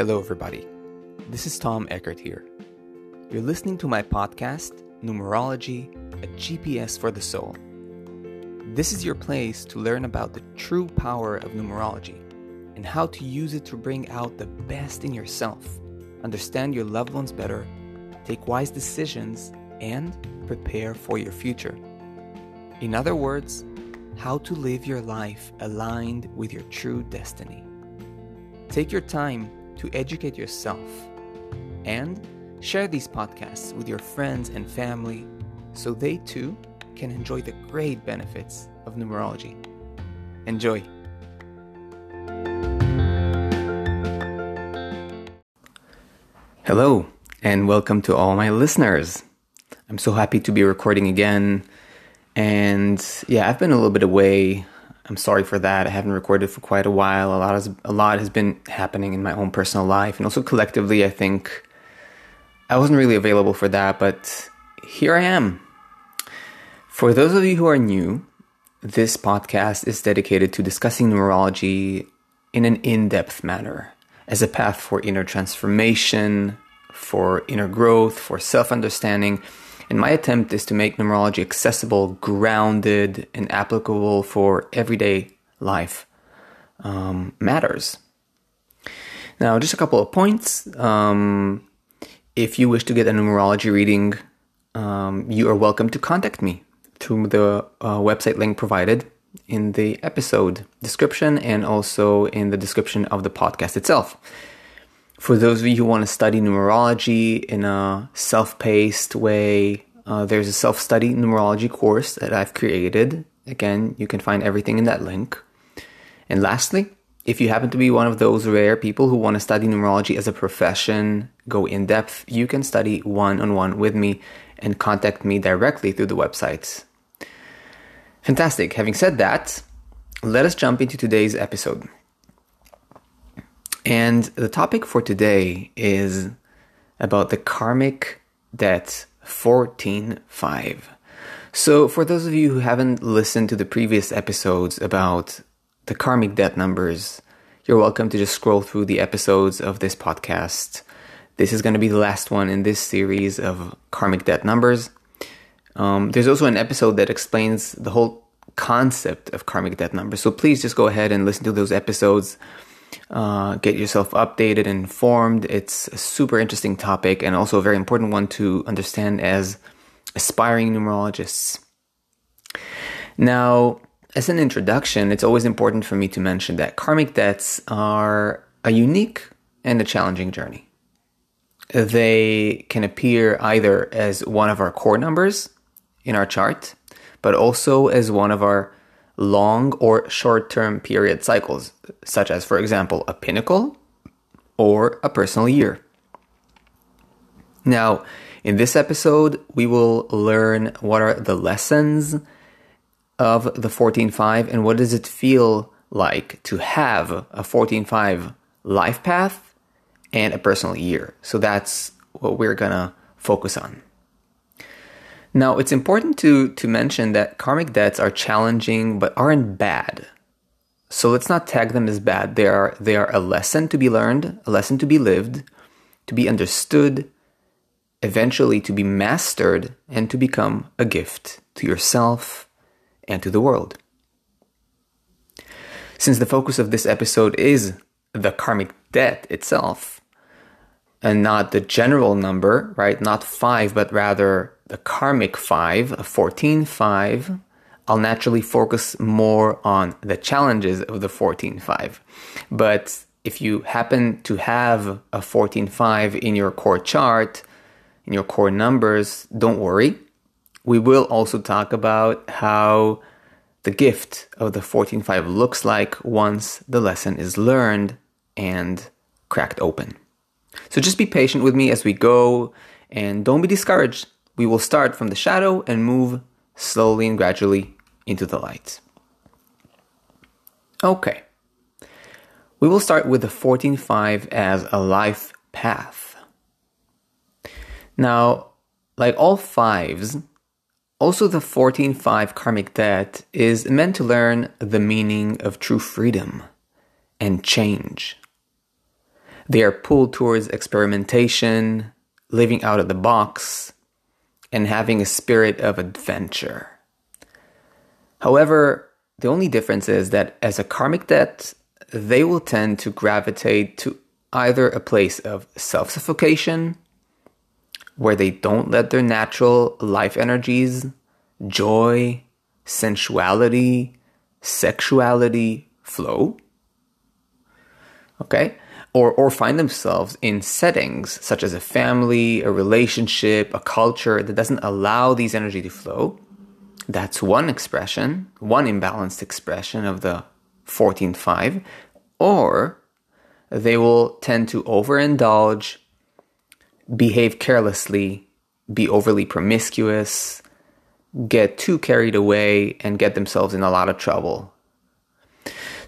Hello, everybody. This is Tom Eckert here. You're listening to my podcast, Numerology, a GPS for the soul. This is your place to learn about the true power of numerology and how to use it to bring out the best in yourself, understand your loved ones better, take wise decisions, and prepare for your future. In other words, how to live your life aligned with your true destiny. Take your time to educate yourself and share these podcasts with your friends and family so they too can enjoy the great benefits of numerology. Enjoy! Hello, and welcome to all my listeners. I'm so happy to be recording again. And yeah, I've been a little bit away. I'm sorry for that. I haven't recorded for quite a while. A lot has a lot has been happening in my own personal life and also collectively, I think I wasn't really available for that, but here I am. For those of you who are new, this podcast is dedicated to discussing numerology in an in-depth manner as a path for inner transformation, for inner growth, for self-understanding and my attempt is to make numerology accessible, grounded, and applicable for everyday life um, matters. Now, just a couple of points. Um, if you wish to get a numerology reading, um, you are welcome to contact me through the uh, website link provided in the episode description and also in the description of the podcast itself. For those of you who want to study numerology in a self paced way, uh, there's a self study numerology course that I've created. Again, you can find everything in that link. And lastly, if you happen to be one of those rare people who want to study numerology as a profession, go in depth, you can study one on one with me and contact me directly through the website. Fantastic. Having said that, let us jump into today's episode. And the topic for today is about the karmic debt 14.5. So, for those of you who haven't listened to the previous episodes about the karmic debt numbers, you're welcome to just scroll through the episodes of this podcast. This is going to be the last one in this series of karmic debt numbers. Um, there's also an episode that explains the whole concept of karmic debt numbers. So please just go ahead and listen to those episodes uh, get yourself updated and informed. It's a super interesting topic and also a very important one to understand as aspiring numerologists. Now, as an introduction, it's always important for me to mention that karmic debts are a unique and a challenging journey. They can appear either as one of our core numbers in our chart, but also as one of our long or short term period cycles, such as, for example, a pinnacle or a personal year. Now, in this episode, we will learn what are the lessons of the 14.5 and what does it feel like to have a 14.5 life path and a personal year. So that's what we're gonna focus on. Now, it's important to, to mention that karmic debts are challenging but aren't bad. So let's not tag them as bad. They are, they are a lesson to be learned, a lesson to be lived, to be understood, eventually to be mastered, and to become a gift to yourself and to the world. Since the focus of this episode is the karmic debt itself, and not the general number, right? Not five, but rather the karmic five, a 14 5, I'll naturally focus more on the challenges of the 14 5. But if you happen to have a 14 5 in your core chart, in your core numbers, don't worry. We will also talk about how the gift of the 14 5 looks like once the lesson is learned and cracked open. So just be patient with me as we go and don't be discouraged we will start from the shadow and move slowly and gradually into the light. Okay. We will start with the 14.5 as a life path. Now, like all fives, also the 14.5 karmic debt is meant to learn the meaning of true freedom and change. They are pulled towards experimentation, living out of the box, and having a spirit of adventure. However, the only difference is that as a karmic debt, they will tend to gravitate to either a place of self suffocation, where they don't let their natural life energies, joy, sensuality, sexuality flow. Okay? Or, or find themselves in settings such as a family, a relationship, a culture that doesn't allow these energy to flow. That's one expression, one imbalanced expression of the 14.5. Or they will tend to overindulge, behave carelessly, be overly promiscuous, get too carried away, and get themselves in a lot of trouble.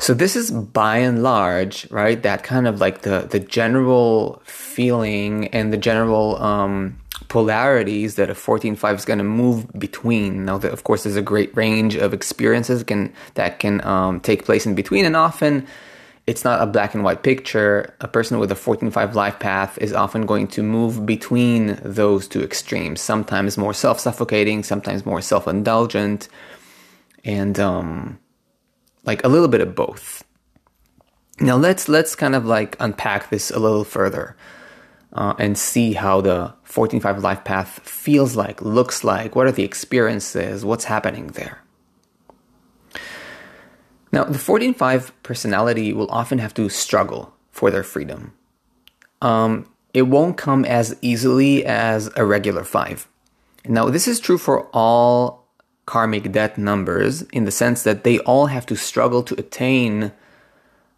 So this is by and large, right? That kind of like the the general feeling and the general um, polarities that a 14.5 is going to move between. Now, of course, there's a great range of experiences can that can um, take place in between, and often it's not a black and white picture. A person with a 14.5 life path is often going to move between those two extremes, sometimes more self suffocating, sometimes more self indulgent, and um, like a little bit of both. Now let's let's kind of like unpack this a little further uh, and see how the 14.5 life path feels like, looks like, what are the experiences, what's happening there. Now, the 14.5 personality will often have to struggle for their freedom. Um, it won't come as easily as a regular 5. Now, this is true for all karmic debt numbers in the sense that they all have to struggle to attain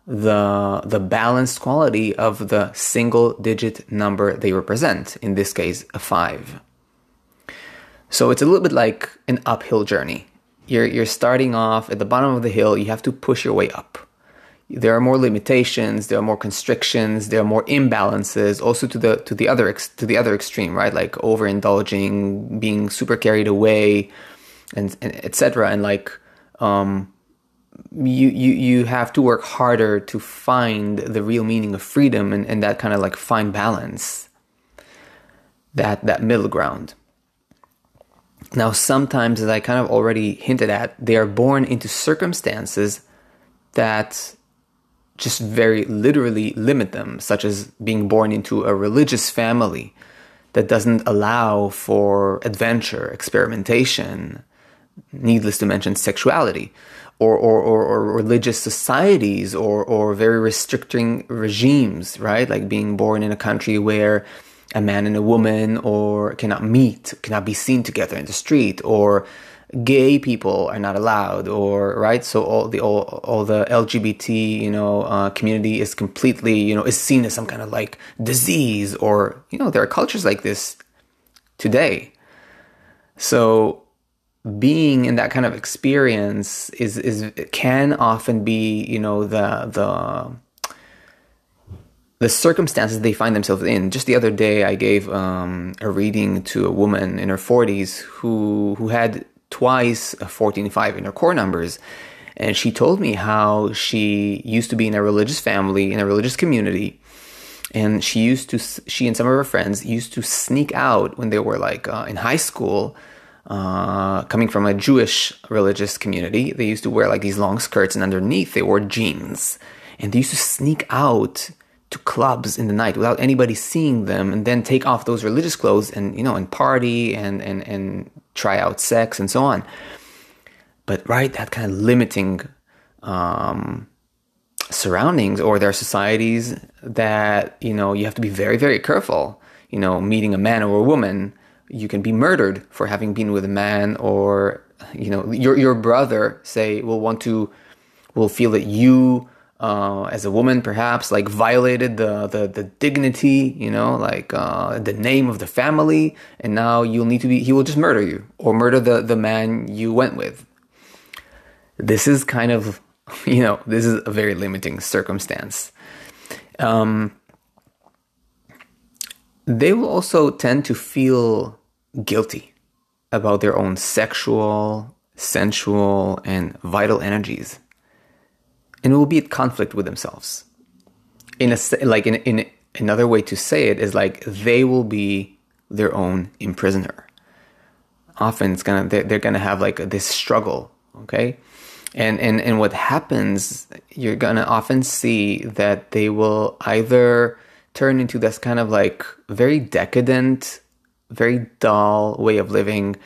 the the balanced quality of the single digit number they represent in this case a 5 so it's a little bit like an uphill journey. You're you're starting off at the bottom of the hill you have to push your way up. There are more limitations there are more constrictions there are more imbalances also to the to the other ex, to the other extreme right? Like overindulging being super carried away and, and etc and like um you, you you have to work harder to find the real meaning of freedom and, and that kind of like fine balance that that middle ground. Now, sometimes, as I kind of already hinted at, they are born into circumstances that just very literally limit them, such as being born into a religious family that doesn't allow for adventure, experimentation, needless to mention sexuality, or, or, or, or religious societies, or, or very restricting regimes, right? Like being born in a country where a man and a woman or cannot meet, cannot be seen together in the street, or gay people are not allowed, or right. So all the all, all the LGBT you know uh, community is completely you know is seen as some kind of like disease, or you know there are cultures like this today. So being in that kind of experience is is can often be you know the the the circumstances they find themselves in. Just the other day, I gave um, a reading to a woman in her 40s who who had twice a 14.5 in her core numbers. And she told me how she used to be in a religious family, in a religious community. And she used to, she and some of her friends used to sneak out when they were like uh, in high school, uh, coming from a Jewish religious community. They used to wear like these long skirts, and underneath they wore jeans. And they used to sneak out to clubs in the night without anybody seeing them and then take off those religious clothes and you know and party and and and try out sex and so on but right that kind of limiting um, surroundings or there are societies that you know you have to be very very careful you know meeting a man or a woman you can be murdered for having been with a man or you know your your brother say will want to will feel that you uh, as a woman, perhaps like violated the, the, the dignity, you know, like uh, the name of the family, and now you'll need to be. He will just murder you or murder the the man you went with. This is kind of, you know, this is a very limiting circumstance. Um, they will also tend to feel guilty about their own sexual, sensual, and vital energies and will be at conflict with themselves in a like in in another way to say it is like they will be their own imprisoner. Often it's gonna they're, they're gonna have like this struggle, okay? And and and what happens, you're gonna often see that they will either turn into this kind of like very decadent, very dull way of living,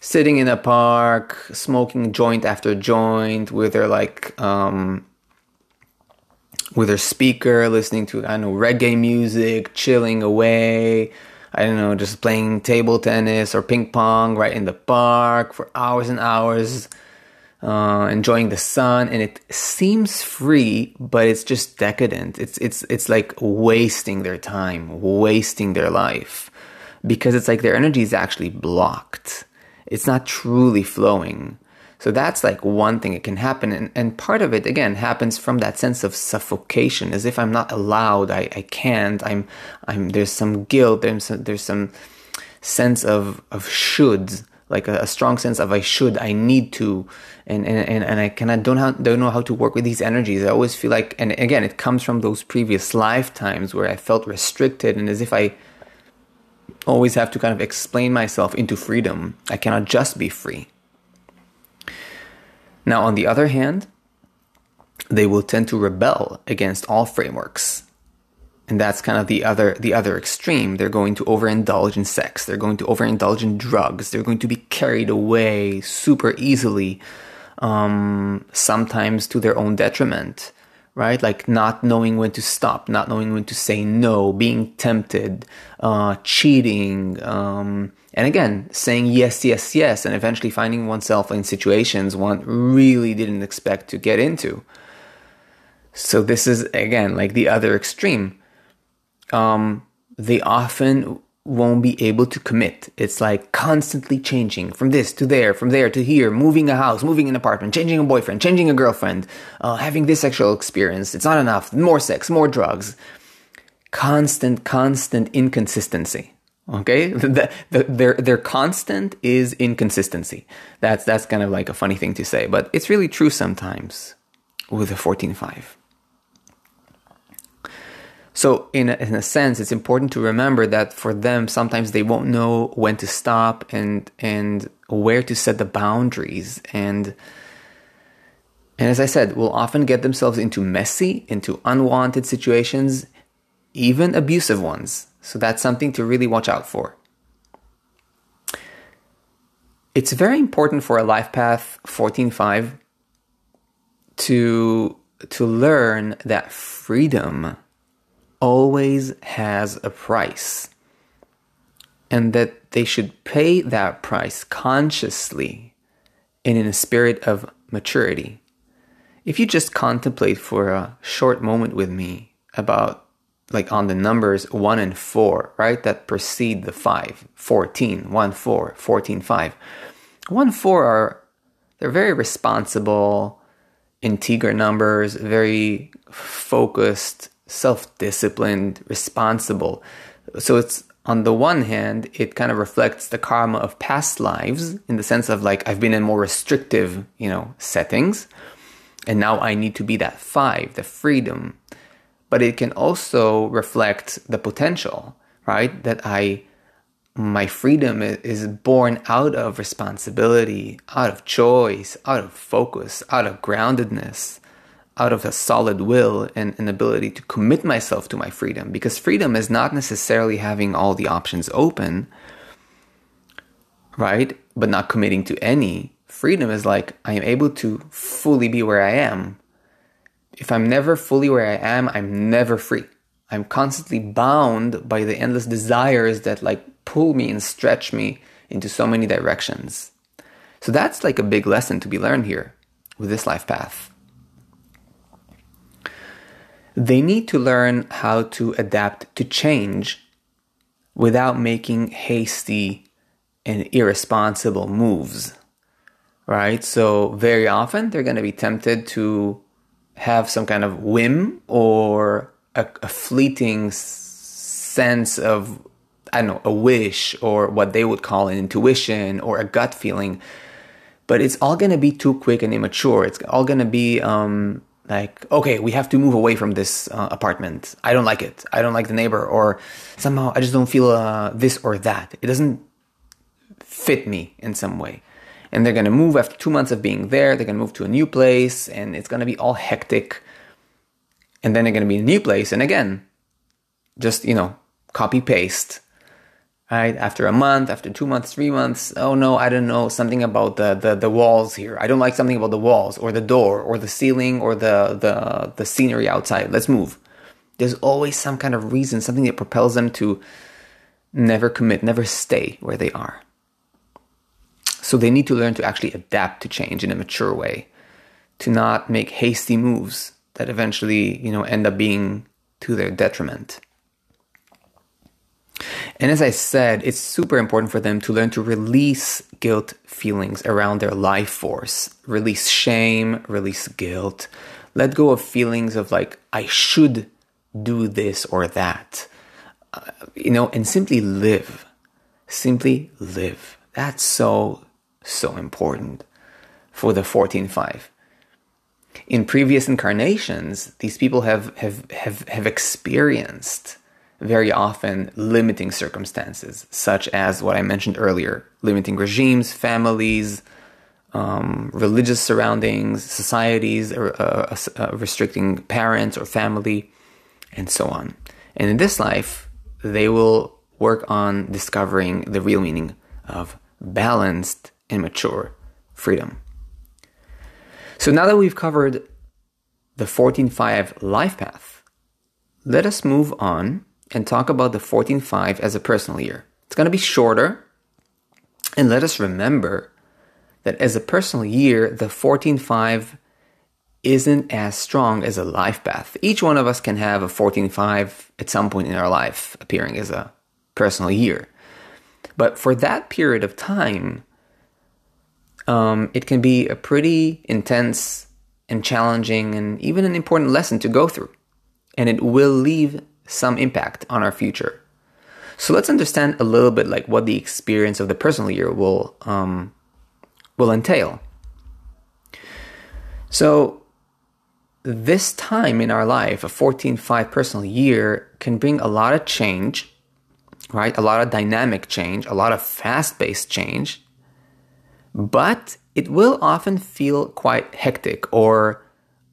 sitting in a park, smoking joint after joint with their like um with their speaker, listening to I don't know reggae music, chilling away. I don't know, just playing table tennis or ping pong right in the park for hours and hours, uh, enjoying the sun. And it seems free, but it's just decadent. It's it's it's like wasting their time, wasting their life, because it's like their energy is actually blocked. It's not truly flowing. So that's like one thing that can happen. And, and part of it, again, happens from that sense of suffocation, as if I'm not allowed, I, I can't, I'm, I'm, there's some guilt, there's some, there's some sense of, of should, like a, a strong sense of I should, I need to, and, and, and, and I of don't, don't know how to work with these energies. I always feel like, and again, it comes from those previous lifetimes where I felt restricted and as if I always have to kind of explain myself into freedom. I cannot just be free. Now, on the other hand, they will tend to rebel against all frameworks. And that's kind of the other the other extreme. They're going to overindulge in sex. They're going to overindulge in drugs. They're going to be carried away super easily, um, sometimes to their own detriment right? Like not knowing when to stop, not knowing when to say no, being tempted, uh, cheating, um, and again, saying yes, yes, yes, and eventually finding oneself in situations one really didn't expect to get into. So this is again like the other extreme. Um, they often won't be able to commit. It's like constantly changing from this to there, from there to here, moving a house, moving an apartment, changing a boyfriend, changing a girlfriend, uh, having this sexual experience. It's not enough. More sex, more drugs. Constant, constant inconsistency. Okay, the, the, their their constant is inconsistency. That's that's kind of like a funny thing to say, but it's really true sometimes with a fourteen five. So, in a, in a sense, it's important to remember that for them, sometimes they won't know when to stop and and where to set the boundaries. And and as I said, will often get themselves into messy, into unwanted situations, even abusive ones. So that's something to really watch out for. It's very important for a life path 14.5 to to learn that freedom always has a price and that they should pay that price consciously and in a spirit of maturity. If you just contemplate for a short moment with me about like on the numbers 1 and 4, right, that precede the 5, 14, 1, 4, 14, 5. 1, 4 are, they're very responsible, integer numbers, very focused, self disciplined, responsible. So it's on the one hand, it kind of reflects the karma of past lives in the sense of like I've been in more restrictive, you know, settings. And now I need to be that five, the freedom. But it can also reflect the potential, right? That I, my freedom is born out of responsibility, out of choice, out of focus, out of groundedness out of a solid will and an ability to commit myself to my freedom. Because freedom is not necessarily having all the options open right? But not committing to any. Freedom is like i am able to fully be where i am. If i'm never fully where i am i'm never free. I'm constantly bound by the endless desires that like pull me and stretch me into so many directions. So that's like a big lesson to be learned here with this life path they need to learn how to adapt to change without making hasty and irresponsible moves. Right? So, very often they're going to be tempted to have some kind of whim or a, a fleeting sense of, I don't know, a wish or what they would call an intuition or a gut feeling. But it's all going to be too quick and immature. It's all going to be um, like okay we have to move away from this uh, apartment. I don't like it. I don't like the neighbor. Or somehow i just don't feel uh, this or that. It doesn't fit me in some way. And they're going to move after two months of being there. They're going to move to a new place and it's going to be all hectic. And then they're going to be in a new place and again just you know copy paste right? After a month after two months three months oh no i don't know something about the, the the walls here. I don't like something about the walls or the door or the ceiling or the the the scenery outside. Let's move. There's always some kind of reason something that propels them to never commit never stay where they are. So they need to learn to actually adapt to change in a mature way to not make hasty moves that eventually you know end up being to their detriment and as I said, it's super important for them to learn to release guilt feelings around their life force, release shame, release guilt, let go of feelings of like, I should do this or that, uh, you know, and simply live. Simply live. That's so, so important for the 14.5. In previous incarnations, these people have, have, have, have experienced very often limiting circumstances, such as what I mentioned earlier limiting regimes, families, um, religious surroundings, societies, uh, uh, uh, restricting parents or family, and so on. And in this life, they will work on discovering the real meaning of balanced and mature freedom. So now that we've covered the 14.5 life path, let us move on and talk about the 14.5 as a personal year. It's going to be shorter. And let us remember that as a personal year, the 14.5 isn't as strong as a life path. Each one of us can have a 14.5 at some point in our life appearing as a personal year. But for that period of time, um, it can be a pretty intense and challenging and even an important lesson to go through. And it will leave some impact on our future. So let's understand a little bit like what the experience of the personal year will um, will entail. So this time in our life, a 14-5 personal year, can bring a lot of change, right? A lot of dynamic change, a lot of fast-paced change, but it will often feel quite hectic or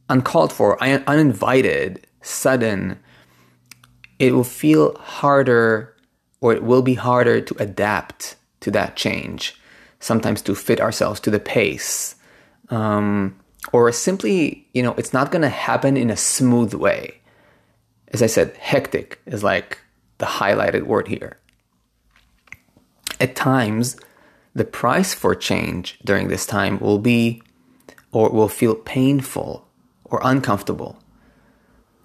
uncalled for, uninvited, sudden, it will feel harder or it will be harder to adapt to that change, sometimes to fit ourselves to the pace. Um, or simply, you know, it's not going to happen in a smooth way. As I said, hectic is like the highlighted word here. At times, the price for change during this time will be or will feel painful or uncomfortable.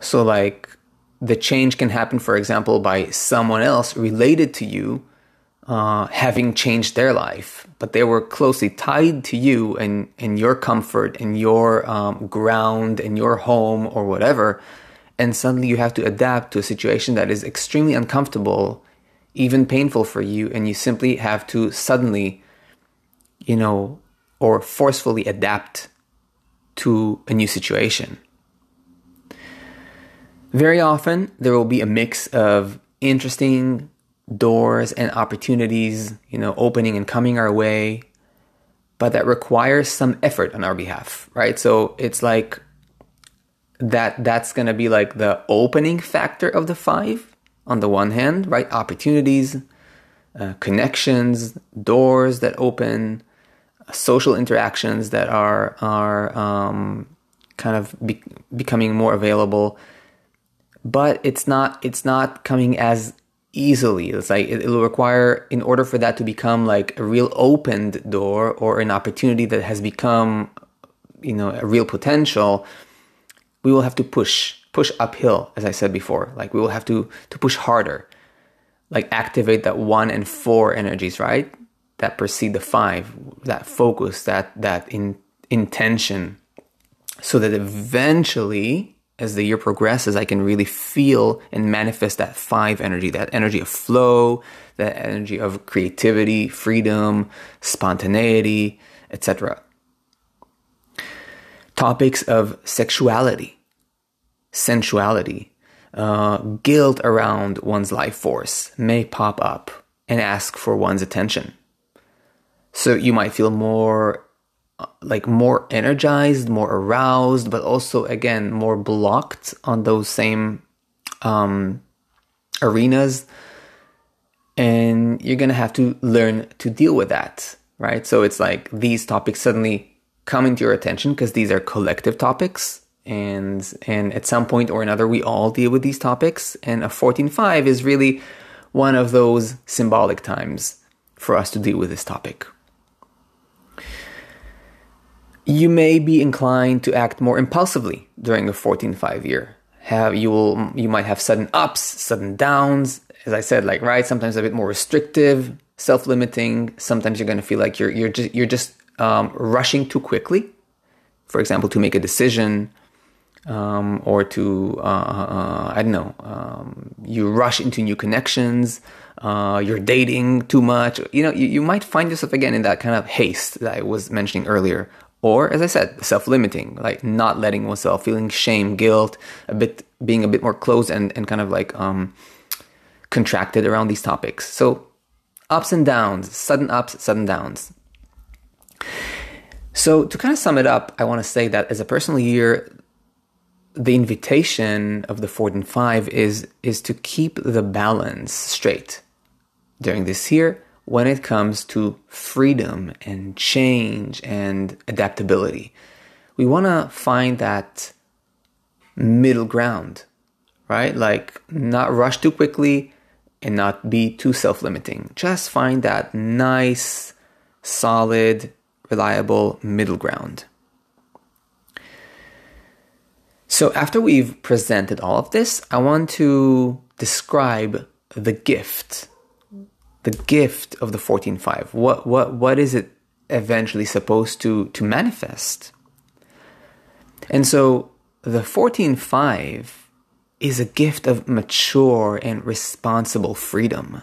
So, like, the change can happen, for example, by someone else related to you uh, having changed their life, but they were closely tied to you and, and your comfort and your um, ground and your home or whatever. And suddenly you have to adapt to a situation that is extremely uncomfortable, even painful for you. And you simply have to suddenly, you know, or forcefully adapt to a new situation. Very often, there will be a mix of interesting doors and opportunities, you know, opening and coming our way, but that requires some effort on our behalf, right? So it's like that that's going to be like the opening factor of the 5 on the one hand, right? Opportunities, uh, connections, doors that open, social interactions that are are um, kind of be- becoming more available but it's not it's not coming as easily. It's like it, will require in order for that to become like a real opened door or an opportunity that has become you know a real potential. We will have to push push uphill, as I said before. Like we will have to to push harder, like activate that one and four energies, right? That precede the five, that focus, that that in intention, so that eventually as the year progresses, I can really feel and manifest that five energy, that energy of flow, that energy of creativity, freedom, spontaneity, etc. Topics of sexuality, sensuality, uh, guilt around one's life force may pop up and ask for one's attention. So you might feel more like more energized, more aroused, but also again more blocked on those same um, arenas. And you're gonna have to learn to deal with that, right? So it's like these topics suddenly come into your attention because these are collective topics and and at some point or another we all deal with these topics and a 14.5 is really one of those symbolic times for us to deal with this topic you may be inclined to act more impulsively during a 14.5 year have you will you might have sudden ups sudden downs as i said like right sometimes a bit more restrictive self-limiting sometimes you're going to feel like you're you're just you're just um, rushing too quickly for example to make a decision um, or to uh, uh, I don't know, um, you rush into new connections, uh, you're dating too much. You know, you, you might find yourself again in that kind of haste that I was mentioning earlier. Or, as I said, self-limiting, like not letting oneself, feeling shame, guilt, a bit being a bit more closed and, and kind of like um, contracted around these topics. So, ups and downs, sudden ups, sudden downs. So, to kind of sum it up, I want to say that as a personal year, the invitation of the four and five is is to keep the balance straight during this year when it comes to freedom and change and adaptability. We want to find that middle ground, right? Like not rush too quickly and not be too self-limiting. Just find that nice, solid, reliable middle ground. So, after we've presented all of this, I want to describe the gift, the gift of the 14.5. What, what, what is it eventually supposed to, to manifest? And so, the 14.5 is a gift of mature and responsible freedom.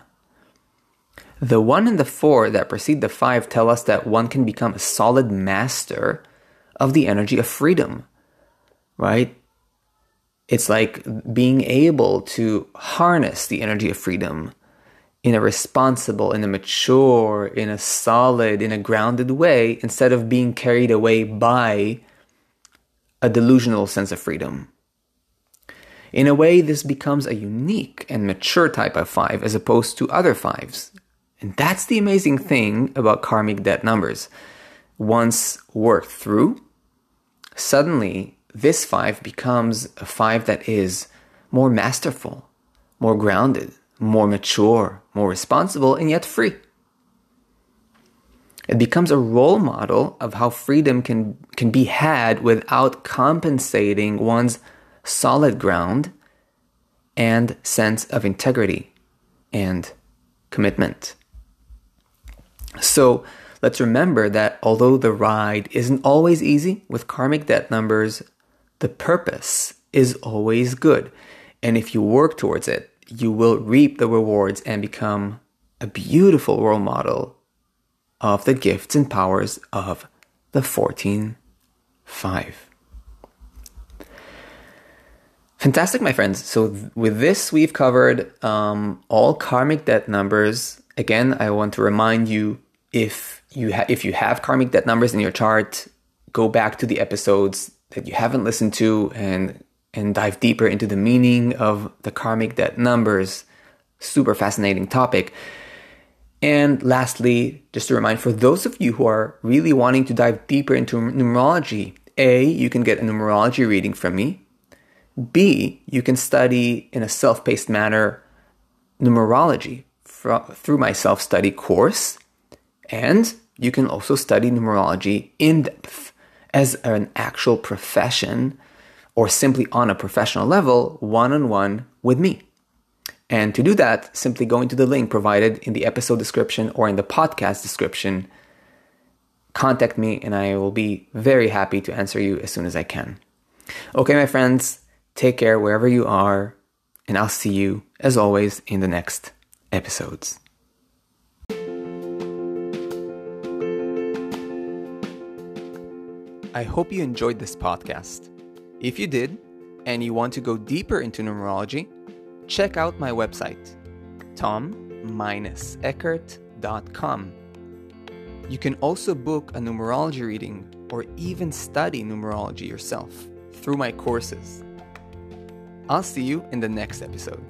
The 1 and the 4 that precede the 5 tell us that one can become a solid master of the energy of freedom right? It's like being able to harness the energy of freedom in a responsible, in a mature, in a solid, in a grounded way instead of being carried away by a delusional sense of freedom. In a way, this becomes a unique and mature type of five as opposed to other fives. And that's the amazing thing about karmic debt numbers. Once worked through, suddenly this five becomes a five that is more masterful, more grounded, more mature, more responsible, and yet free. It becomes a role model of how freedom can, can be had without compensating one's solid ground and sense of integrity and commitment. So let's remember that although the ride isn't always easy with karmic debt numbers, the purpose is always good. And if you work towards it, you will reap the rewards and become a beautiful role model of the gifts and powers of the 14 5. Fantastic, my friends. So, th- with this, we've covered um, all karmic debt numbers. Again, I want to remind you if you ha- if you have karmic debt numbers in your chart, go back to the episodes that you haven't listened to and and dive deeper into the meaning of the karmic debt numbers. Super fascinating topic. And lastly, just to remind for those of you who are really wanting to dive deeper into numerology, A, you can get a numerology reading from me. B, you can study in a self paced manner numerology through my self study course. And you can also study numerology in depth as an actual profession or simply on a professional level, one on one with me. And to do that, simply go into the link provided in the episode description or in the podcast description. Contact me, and I will be very happy to answer you as soon as I can. Okay, my friends, take care wherever you are, and I'll see you, as always, in the next episodes. I hope you enjoyed this podcast. If you did, and you want to go deeper into numerology, check out my website, tom-eckert.com. You can also book a numerology reading or even study numerology yourself through my courses. I'll see you in the next episode.